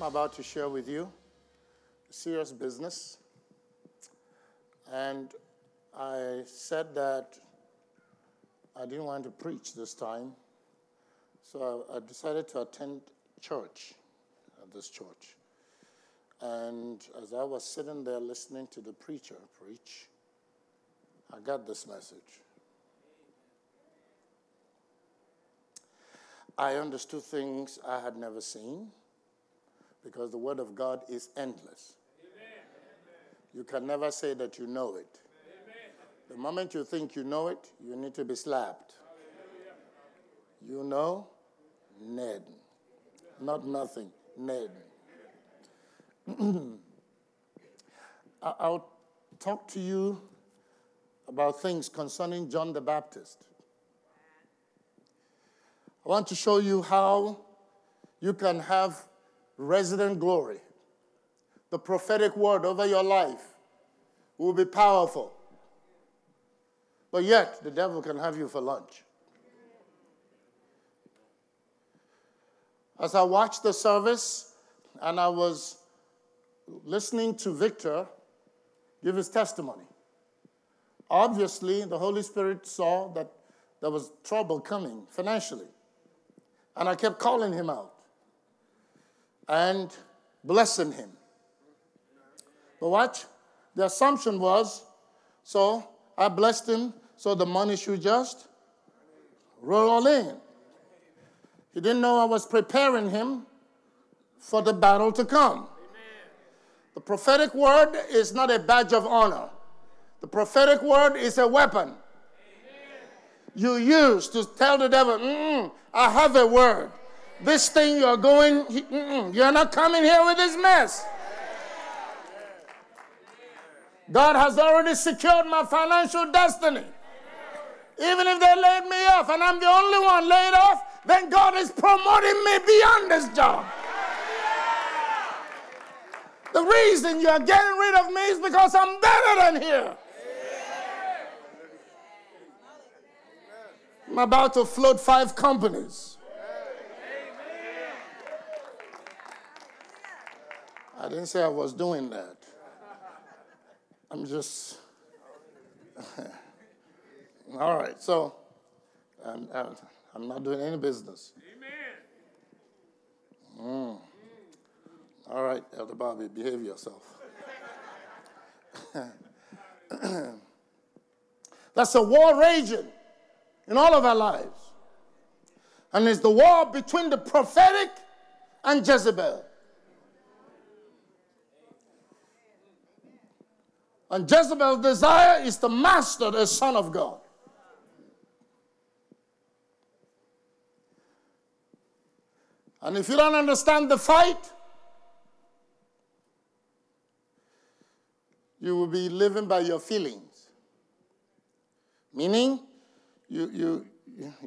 I'm about to share with you, serious business. And I said that I didn't want to preach this time, so I, I decided to attend church at this church. And as I was sitting there listening to the preacher preach, I got this message. I understood things I had never seen because the Word of God is endless. You can never say that you know it. The moment you think you know it, you need to be slapped. You know, Ned. Not nothing, Ned. I'll talk to you about things concerning John the Baptist. I want to show you how you can have resident glory. The prophetic word over your life will be powerful. But yet, the devil can have you for lunch. As I watched the service and I was listening to Victor give his testimony, obviously the Holy Spirit saw that there was trouble coming financially. And I kept calling him out and blessing him. But what? the assumption was so I blessed him, so the money should just roll in. He didn't know I was preparing him for the battle to come. The prophetic word is not a badge of honor, the prophetic word is a weapon you use to tell the devil, I have a word. This thing you're going, you're not coming here with this mess. God has already secured my financial destiny. Even if they laid me off and I'm the only one laid off, then God is promoting me beyond this job. The reason you're getting rid of me is because I'm better than here. I'm about to float five companies. I didn't say I was doing that. I'm just. All right, so I'm, I'm- not doing any business. Mm. All right, Elder Bobby, behave yourself. That's a war raging in all of our lives. And it's the war between the prophetic and Jezebel. And Jezebel's desire is to master the Son of God. And if you don't understand the fight, you will be living by your feelings. Meaning, you, you,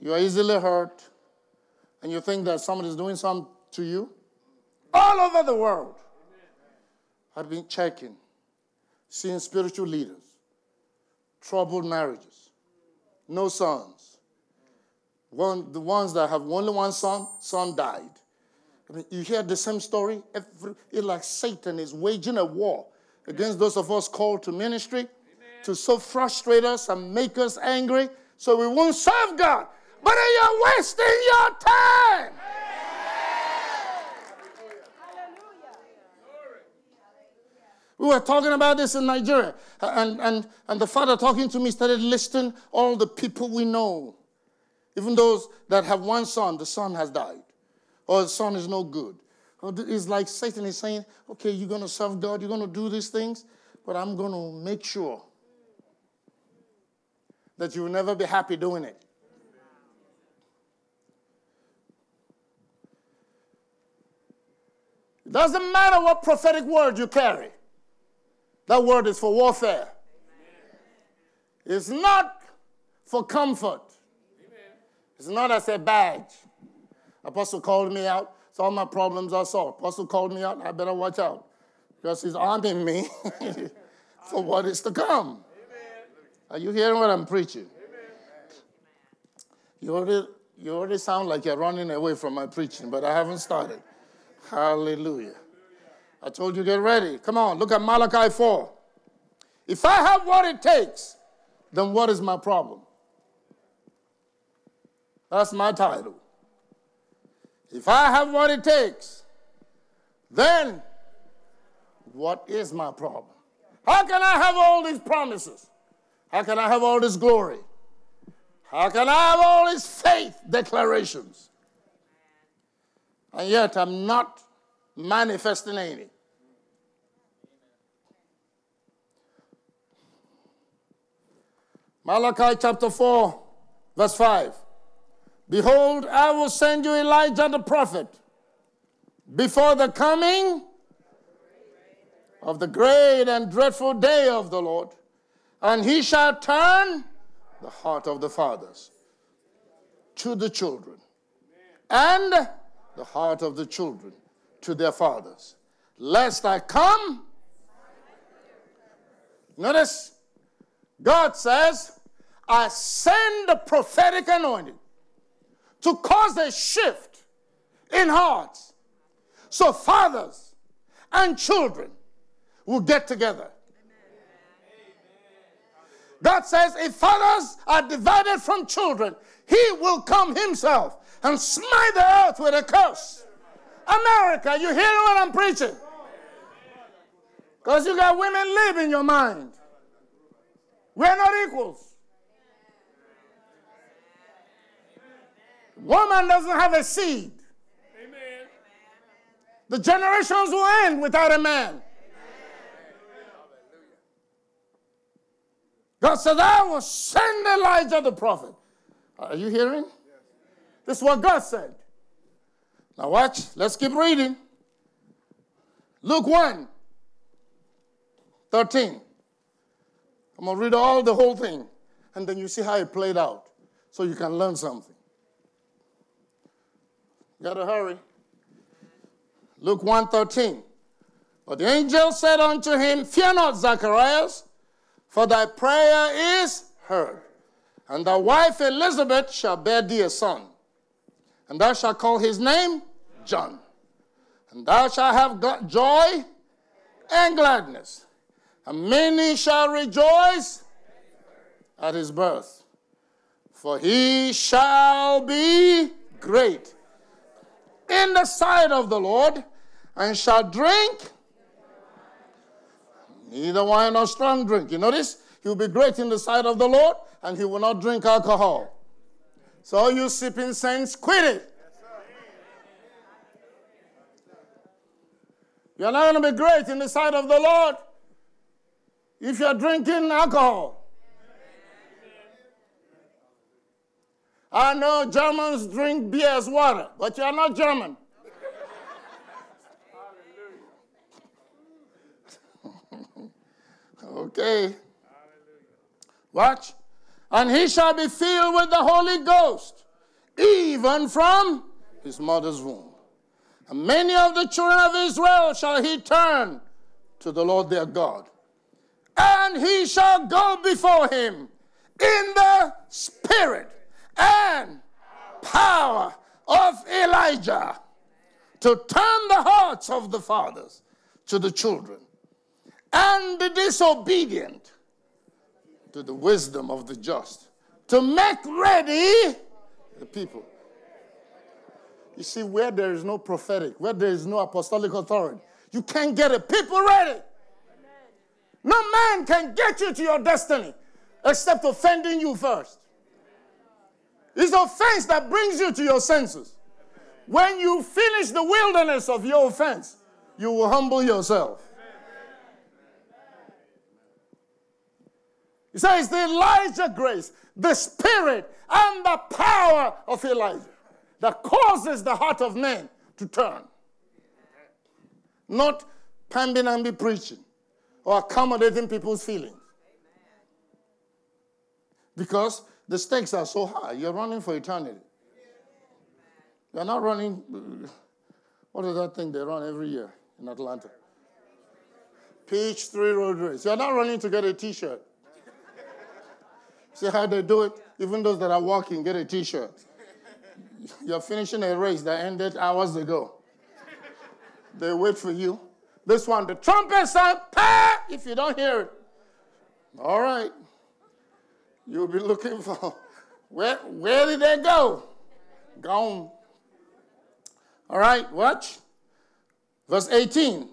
you are easily hurt, and you think that somebody is doing something to you. All over the world, I've been checking, seeing spiritual leaders, troubled marriages, no sons. One, the ones that have only one son, son died. I mean, you hear the same story. Every, it's like Satan is waging a war against those of us called to ministry to so frustrate us and make us angry so we won't serve God. But you're wasting your time. We were talking about this in Nigeria, and, and, and the father talking to me started listing all the people we know. Even those that have one son, the son has died, or the son is no good. It's like Satan is saying, okay, you're going to serve God, you're going to do these things, but I'm going to make sure that you will never be happy doing it. It doesn't matter what prophetic word you carry, that word is for warfare. It's not for comfort. It's not as a badge. Apostle called me out, so all my problems are solved. Apostle called me out, I better watch out because he's arming me for what is to come. Are you hearing what I'm preaching? You already, you already sound like you're running away from my preaching, but I haven't started. Hallelujah. I told you get ready. Come on, look at Malachi 4. If I have what it takes, then what is my problem? That's my title. If I have what it takes, then what is my problem? How can I have all these promises? How can I have all this glory? How can I have all these faith declarations? And yet I'm not manifesting any. Malachi chapter 4, verse 5. Behold, I will send you Elijah the prophet before the coming of the great and dreadful day of the Lord, and he shall turn the heart of the fathers to the children, and the heart of the children to their fathers, lest I come. Notice, God says, I send the prophetic anointing to cause a shift in hearts. So fathers and children will get together. God says, if fathers are divided from children, He will come Himself and smite the earth with a curse. America, you hearing what I'm preaching? Because you got women live in your mind. We're not equals. Woman doesn't have a seed. The generations will end without a man. God said, I will send Elijah the prophet. Are you hearing? This is what God said. Now, watch. Let's keep reading. Luke 1 13. I'm going to read all the whole thing, and then you see how it played out so you can learn something. Gotta hurry. Luke 1 13. But the angel said unto him, Fear not, Zacharias for thy prayer is heard. And thy wife Elizabeth shall bear thee a son, and thou shalt call his name John. And thou shalt have joy and gladness, and many shall rejoice at his birth. For he shall be great in the sight of the Lord, and shall drink neither wine nor strong drink. You notice? He will be great in the sight of the Lord, and he will not drink alcohol. So, you sipping saints, quit it. You're not going to be great in the sight of the Lord if you're drinking alcohol. I know Germans drink beer as water, but you're not German. Okay. Watch. And he shall be filled with the Holy Ghost, even from his mother's womb. And many of the children of Israel shall he turn to the Lord their God. And he shall go before him in the spirit and power of Elijah to turn the hearts of the fathers to the children and the disobedient to the wisdom of the just, to make ready the people. You see, where there is no prophetic, where there is no apostolic authority, you can't get a people ready. No man can get you to your destiny except offending you first. It's offense that brings you to your senses. When you finish the wilderness of your offense, you will humble yourself. He says the Elijah grace, the spirit and the power of Elijah that causes the heart of man to turn. Not pamby-namby preaching or accommodating people's feelings. Because the stakes are so high. You're running for eternity. You're not running. What is that thing they run every year in Atlanta? Peachtree Road Race. You're not running to get a t shirt. See how they do it? Even those that are walking get a t shirt. You're finishing a race that ended hours ago. They wait for you. This one, the trumpet sound, pa! If you don't hear it, all right. You'll be looking for where, where did they go? Gone. All right, watch. Verse 18.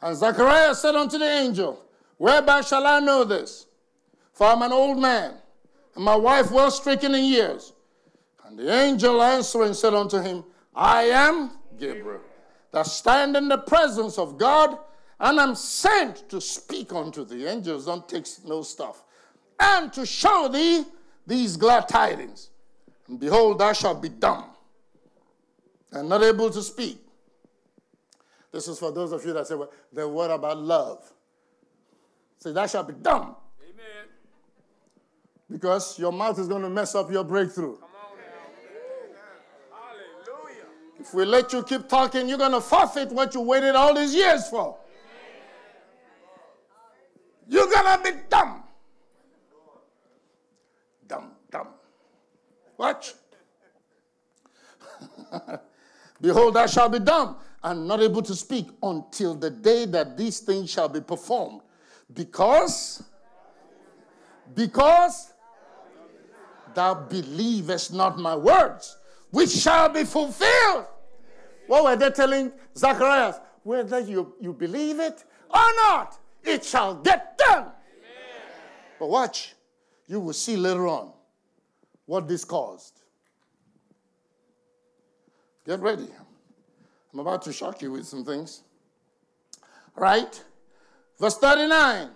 And Zachariah said unto the angel, Whereby shall I know this? For I'm an old man, and my wife well stricken in years. And the angel answering said unto him, I am Gabriel, that stand in the presence of God, and am sent to speak unto the Angels don't take no stuff. And to show thee these glad tidings. And behold, thou shalt be dumb, and not able to speak. This is for those of you that say, well, the word about love. Say, thou shalt be dumb. Because your mouth is going to mess up your breakthrough. Come on now. Hallelujah. If we let you keep talking, you're going to forfeit what you waited all these years for. You're going to be dumb. Dumb, dumb. Watch. Behold, I shall be dumb and not able to speak until the day that these things shall be performed. Because, because thou believest not my words, which shall be fulfilled. What were they telling Zacharias? Whether you, you believe it or not, it shall get done. But watch, you will see later on what this caused. Get ready. I'm about to shock you with some things. Right? Verse 39.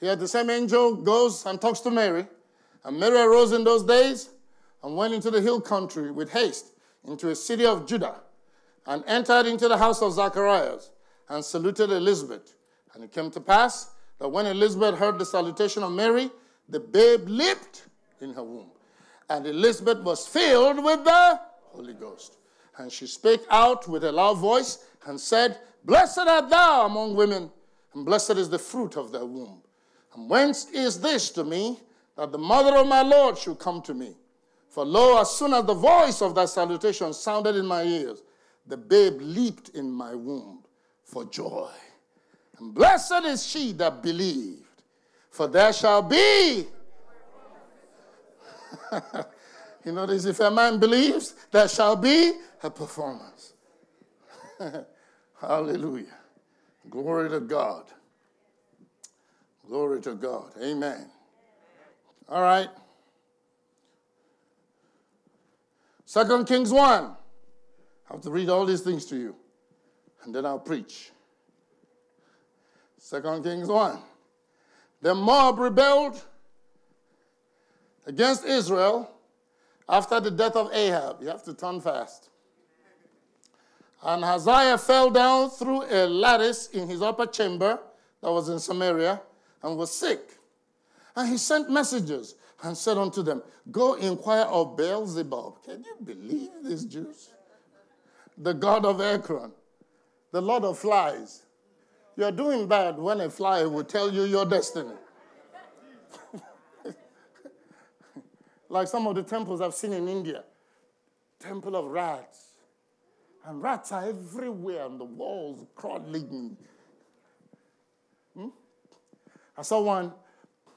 Here the same angel goes and talks to Mary. And Mary arose in those days and went into the hill country with haste into a city of Judah and entered into the house of Zacharias and saluted Elizabeth. And it came to pass that when Elizabeth heard the salutation of Mary, the babe leaped in her womb. And Elizabeth was filled with the Holy Ghost. And she spake out with a loud voice and said, Blessed art thou among women, and blessed is the fruit of thy womb. Whence is this to me, that the mother of my Lord should come to me? For lo, as soon as the voice of thy salutation sounded in my ears, the babe leaped in my womb for joy. And blessed is she that believed, for there shall be. you notice, if a man believes, there shall be a performance. Hallelujah. Glory to God. Glory to God. Amen. All right. Second Kings 1. I have to read all these things to you, and then I'll preach. Second Kings 1. The Moab rebelled against Israel after the death of Ahab. You have to turn fast. And Hazael fell down through a lattice in his upper chamber that was in Samaria and was sick. And he sent messengers and said unto them, Go inquire of Beelzebub. Can you believe these Jews? The god of Ekron, the lord of flies. You're doing bad when a fly will tell you your destiny. like some of the temples I've seen in India temple of rats. And rats are everywhere on the walls, crawling. I saw one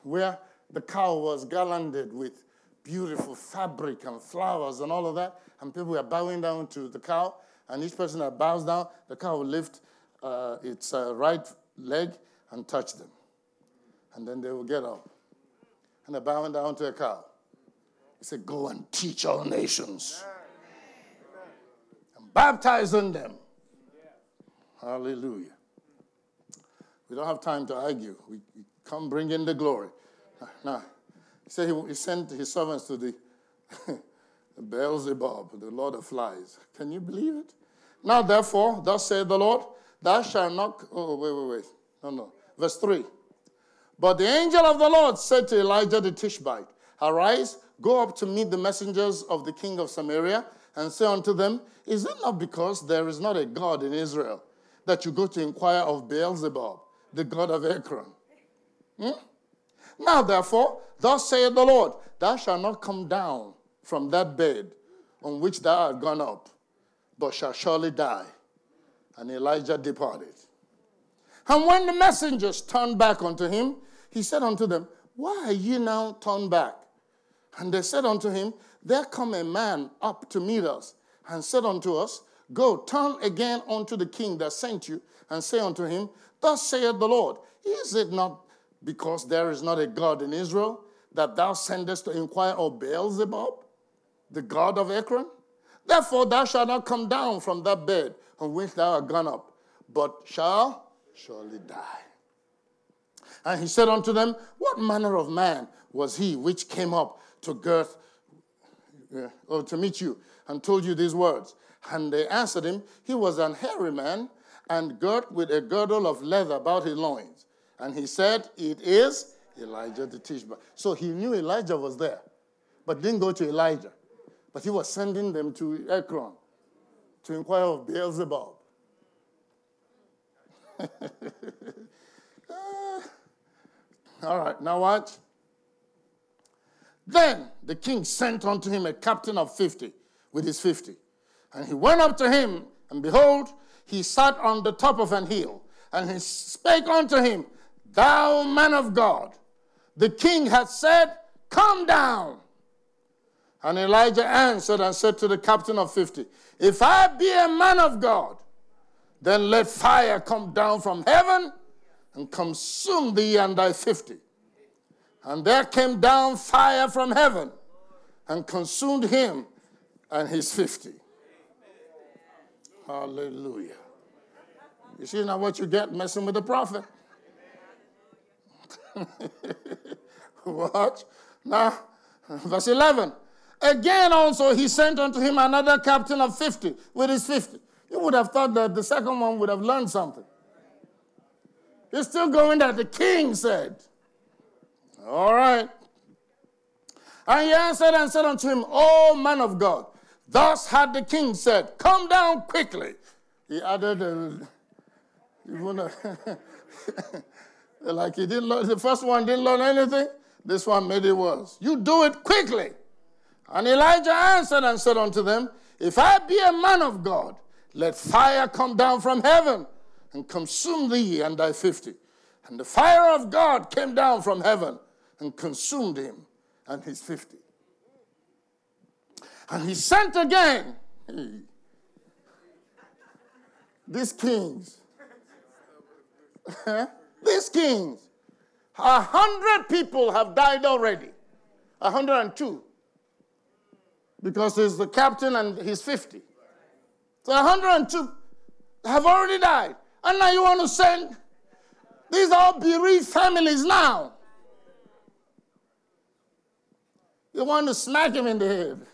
where the cow was garlanded with beautiful fabric and flowers and all of that, and people were bowing down to the cow, and each person that bows down, the cow will lift uh, its uh, right leg and touch them. And then they will get up. And they're bowing down to a cow. He said, Go and teach all nations and baptize in them. Hallelujah. We don't have time to argue. We, we come bring in the glory. Now, he said he, he sent his servants to the, Beelzebub, the Lord of flies. Can you believe it? Now, therefore, thus saith the Lord, thou shalt not. Oh, wait, wait, wait. No, no. Verse 3. But the angel of the Lord said to Elijah the Tishbite, Arise, go up to meet the messengers of the king of Samaria, and say unto them, Is it not because there is not a God in Israel that you go to inquire of Beelzebub, the god of Ekron? Hmm? Now, therefore, thus saith the Lord, Thou shalt not come down from that bed on which thou art gone up, but shalt surely die. And Elijah departed. And when the messengers turned back unto him, he said unto them, Why are ye now turned back? And they said unto him, There come a man up to meet us, and said unto us, Go, turn again unto the king that sent you, and say unto him, Thus saith the Lord, Is it not because there is not a God in Israel that thou sendest to inquire of Beelzebub, the god of Ekron? Therefore thou shalt not come down from that bed on which thou art gone up, but shall surely die. And he said unto them, What manner of man was he which came up to Girth uh, or to meet you and told you these words? And they answered him, He was an hairy man and girt with a girdle of leather about his loins. And he said, It is Elijah the Tishbite. So he knew Elijah was there, but didn't go to Elijah. But he was sending them to Ekron to inquire of Beelzebub. All right, now watch. Then the king sent unto him a captain of fifty with his fifty. And he went up to him, and behold, he sat on the top of an hill. And he spake unto him, Thou man of God, the king hath said, Come down. And Elijah answered and said to the captain of fifty, If I be a man of God, then let fire come down from heaven and consume thee and thy fifty. And there came down fire from heaven and consumed him and his fifty. Hallelujah. You see now what you get messing with the prophet? Watch. Now, verse 11. Again also he sent unto him another captain of 50 with his 50. You would have thought that the second one would have learned something. He's still going that the king said. All right. And he answered and said unto him, O man of God, thus had the king said, Come down quickly. He added, uh, like he didn't learn, the first one didn't learn anything. This one made it worse. You do it quickly. And Elijah answered and said unto them, If I be a man of God, let fire come down from heaven and consume thee and thy fifty. And the fire of God came down from heaven and consumed him and his fifty. And he sent again these kings. these kings. A hundred people have died already. A hundred and two. Because he's the captain and he's 50. So 102 have already died. And now you want to send these are bereaved families now. You want to smack him in the head.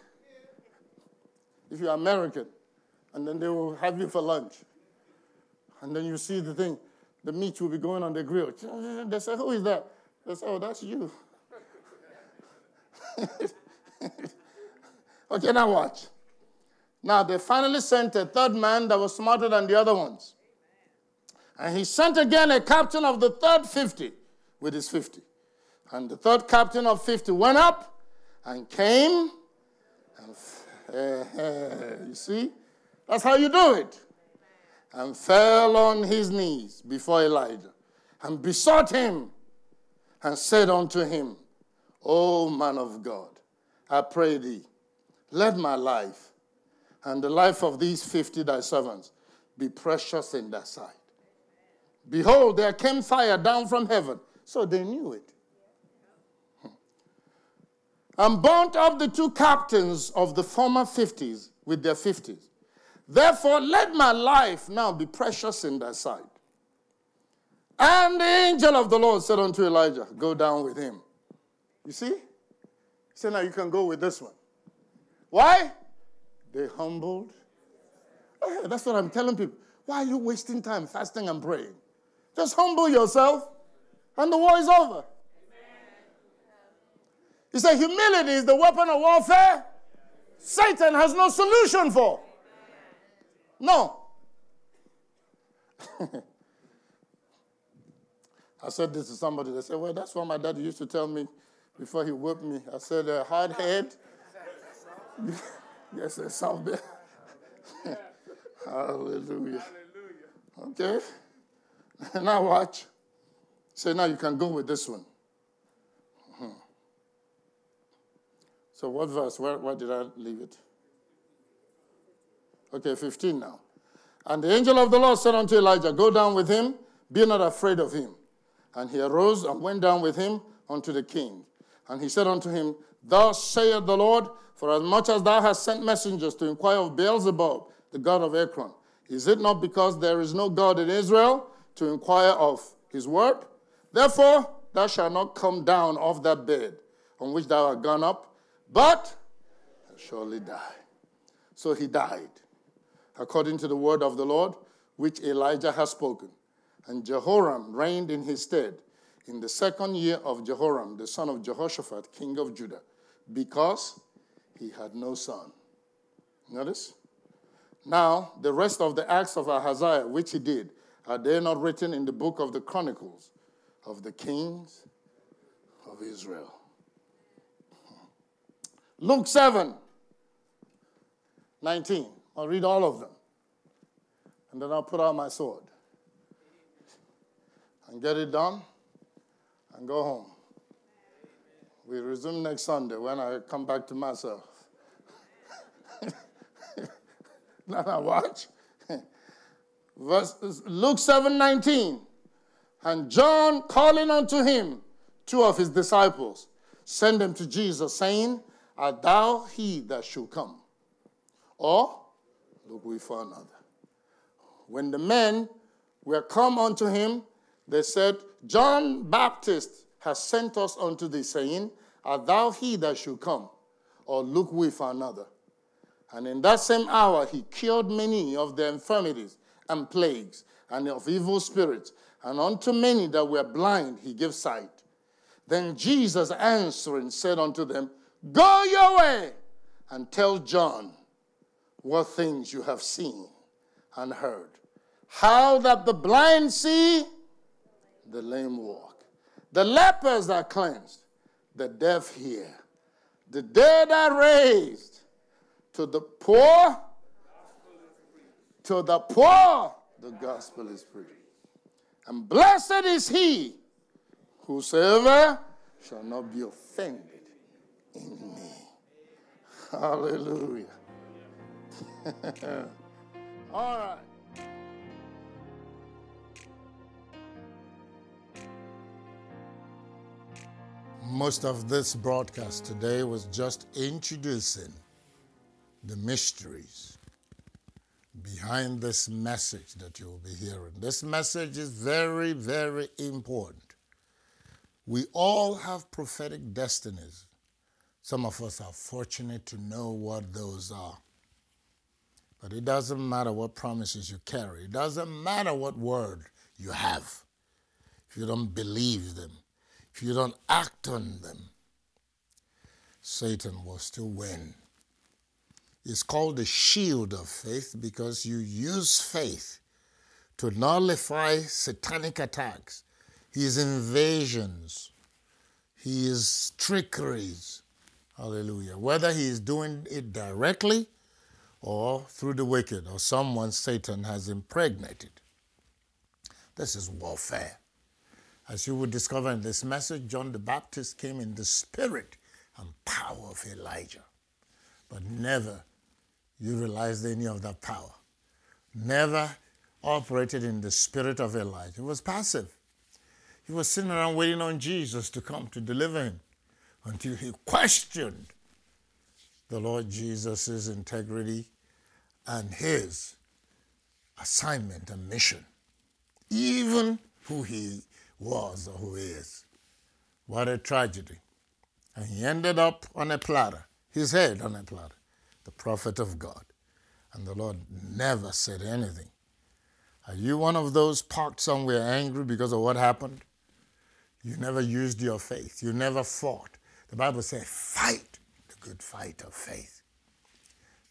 If you're American, and then they will have you for lunch. And then you see the thing, the meat will be going on the grill. They say, Who is that? They say, Oh, that's you. okay, now watch. Now they finally sent a third man that was smarter than the other ones. And he sent again a captain of the third 50 with his 50. And the third captain of 50 went up and came. And you see, that's how you do it. And fell on his knees before Elijah and besought him and said unto him, O man of God, I pray thee, let my life and the life of these 50 thy servants be precious in thy sight. Behold, there came fire down from heaven. So they knew it. Hmm. And burnt up the two captains of the former 50s with their 50s. Therefore, let my life now be precious in thy sight. And the angel of the Lord said unto Elijah, Go down with him. You see? He said, Now you can go with this one. Why? They humbled. Oh, that's what I'm telling people. Why are you wasting time fasting and praying? Just humble yourself And the war is over. He said, Humility is the weapon of warfare Satan has no solution for. No. I said this to somebody. They said, Well, that's what my dad used to tell me before he whipped me. I said, uh, Hard head. yes, it sounds bad. Hallelujah. Okay? now watch. Say, now you can go with this one. Mhm. So, what verse? Where, where did I leave it? Okay, 15 now. And the angel of the Lord said unto Elijah, Go down with him, be not afraid of him. And he arose and went down with him unto the king. And he said unto him, Thus saith the Lord, for as much as thou hast sent messengers to inquire of Beelzebub, the god of Ekron, is it not because there is no God in Israel to inquire of his word? Therefore, thou shalt not come down off that bed on which thou art gone up, but surely die. So he died, according to the word of the Lord, which Elijah has spoken. And Jehoram reigned in his stead in the second year of Jehoram, the son of Jehoshaphat, king of Judah, because he had no son. Notice? Now, the rest of the acts of Ahaziah, which he did, are they not written in the book of the Chronicles of the kings of Israel? Luke 7 19. I'll read all of them. And then I'll put out my sword and get it done and go home. We resume next Sunday when I come back to myself. now, now watch. Verse, Luke 7 19. And John calling unto him two of his disciples, send them to Jesus, saying, Art thou he that should come? Or look we for another. When the men were come unto him, they said, John Baptist has sent us unto thee, saying, Art thou he that should come? Or look we for another? And in that same hour he cured many of their infirmities and plagues, and of evil spirits, and unto many that were blind he gave sight. Then Jesus answering said unto them, Go your way and tell John what things you have seen and heard. How that the blind see, the lame walk, the lepers are cleansed, the deaf hear, the dead are raised, to the poor, to the poor, the gospel is preached. And blessed is he whosoever shall not be offended in me. Hallelujah. All right. Most of this broadcast today was just introducing the mysteries behind this message that you'll be hearing. This message is very, very important. We all have prophetic destinies. Some of us are fortunate to know what those are. But it doesn't matter what promises you carry, it doesn't matter what word you have. If you don't believe them, if you don't act on them, Satan will still win. It's called the shield of faith because you use faith to nullify satanic attacks, his invasions, his trickeries. Hallelujah. Whether he is doing it directly or through the wicked or someone Satan has impregnated. This is warfare. As you will discover in this message, John the Baptist came in the spirit and power of Elijah, but never utilized any of that power. Never operated in the spirit of Elijah. He was passive. He was sitting around waiting on Jesus to come to deliver him until he questioned the Lord Jesus' integrity and his assignment and mission, even who he was or who he is. What a tragedy. And he ended up on a platter, his head on a platter, the prophet of God. And the Lord never said anything. Are you one of those parked somewhere angry because of what happened? You never used your faith. You never fought. The Bible says, fight good fight of faith.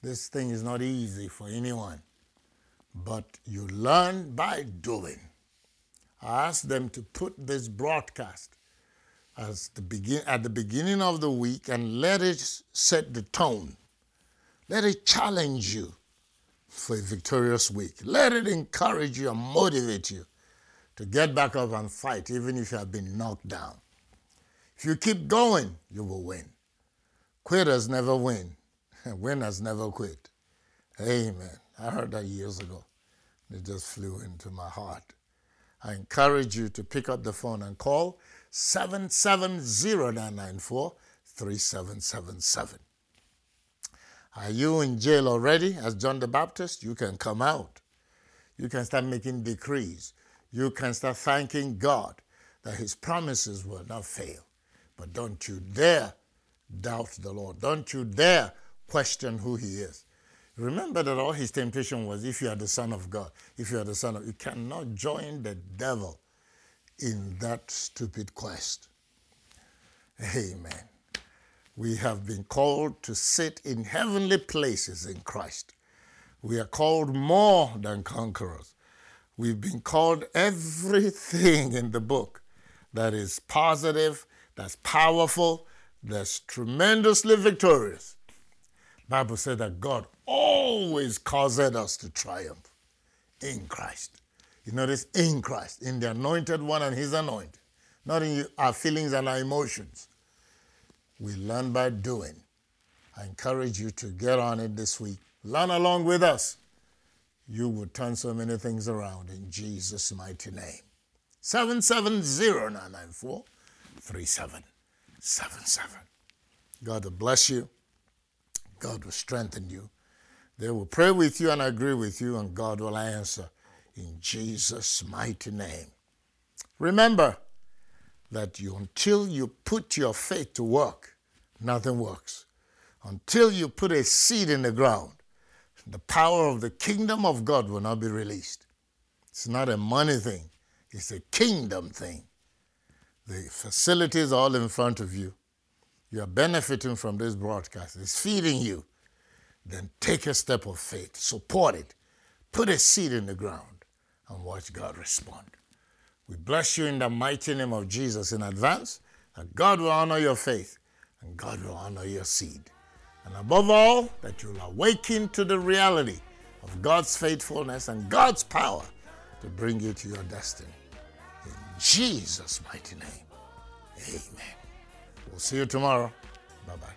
This thing is not easy for anyone, but you learn by doing. I asked them to put this broadcast as the begin, at the beginning of the week and let it set the tone. Let it challenge you for a victorious week. Let it encourage you and motivate you to get back up and fight, even if you have been knocked down. If you keep going, you will win. Quitters never win, winners never quit. Amen. I heard that years ago. It just flew into my heart. I encourage you to pick up the phone and call 770 3777. Are you in jail already as John the Baptist? You can come out. You can start making decrees. You can start thanking God that His promises will not fail. But don't you dare doubt the Lord. Don't you dare question who He is. Remember that all his temptation was if you are the Son of God, if you are the Son of, you cannot join the devil in that stupid quest. Amen. We have been called to sit in heavenly places in Christ. We are called more than conquerors. We've been called everything in the book that is positive, that's powerful, that's tremendously victorious. Bible said that God always causes us to triumph in Christ. You notice in Christ, in the anointed one and his anointed, not in our feelings and our emotions. We learn by doing. I encourage you to get on it this week. Learn along with us. You will turn so many things around in Jesus' mighty name. 770 3777. God will bless you. God will strengthen you. They will pray with you and agree with you, and God will answer in Jesus' mighty name. Remember that you, until you put your faith to work, nothing works. Until you put a seed in the ground, the power of the kingdom of God will not be released. It's not a money thing, it's a kingdom thing. The facilities all in front of you. You are benefiting from this broadcast. It's feeding you. Then take a step of faith, support it, put a seed in the ground, and watch God respond. We bless you in the mighty name of Jesus in advance, that God will honor your faith and God will honor your seed. And above all, that you'll awaken to the reality of God's faithfulness and God's power to bring you to your destiny. Jesus' mighty name, amen. We'll see you tomorrow. Bye bye.